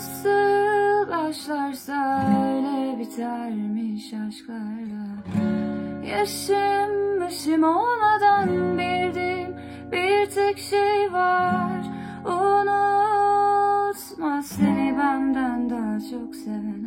nasıl başlarsa öyle bitermiş aşklarda Yaşanmışım olmadan bildiğim bir tek şey var. Unutma seni benden daha çok seven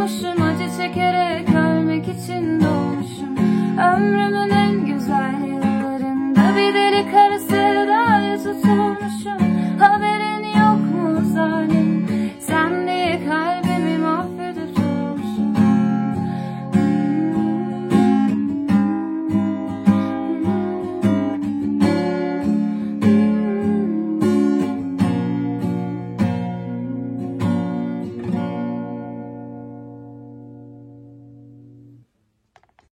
不是吗？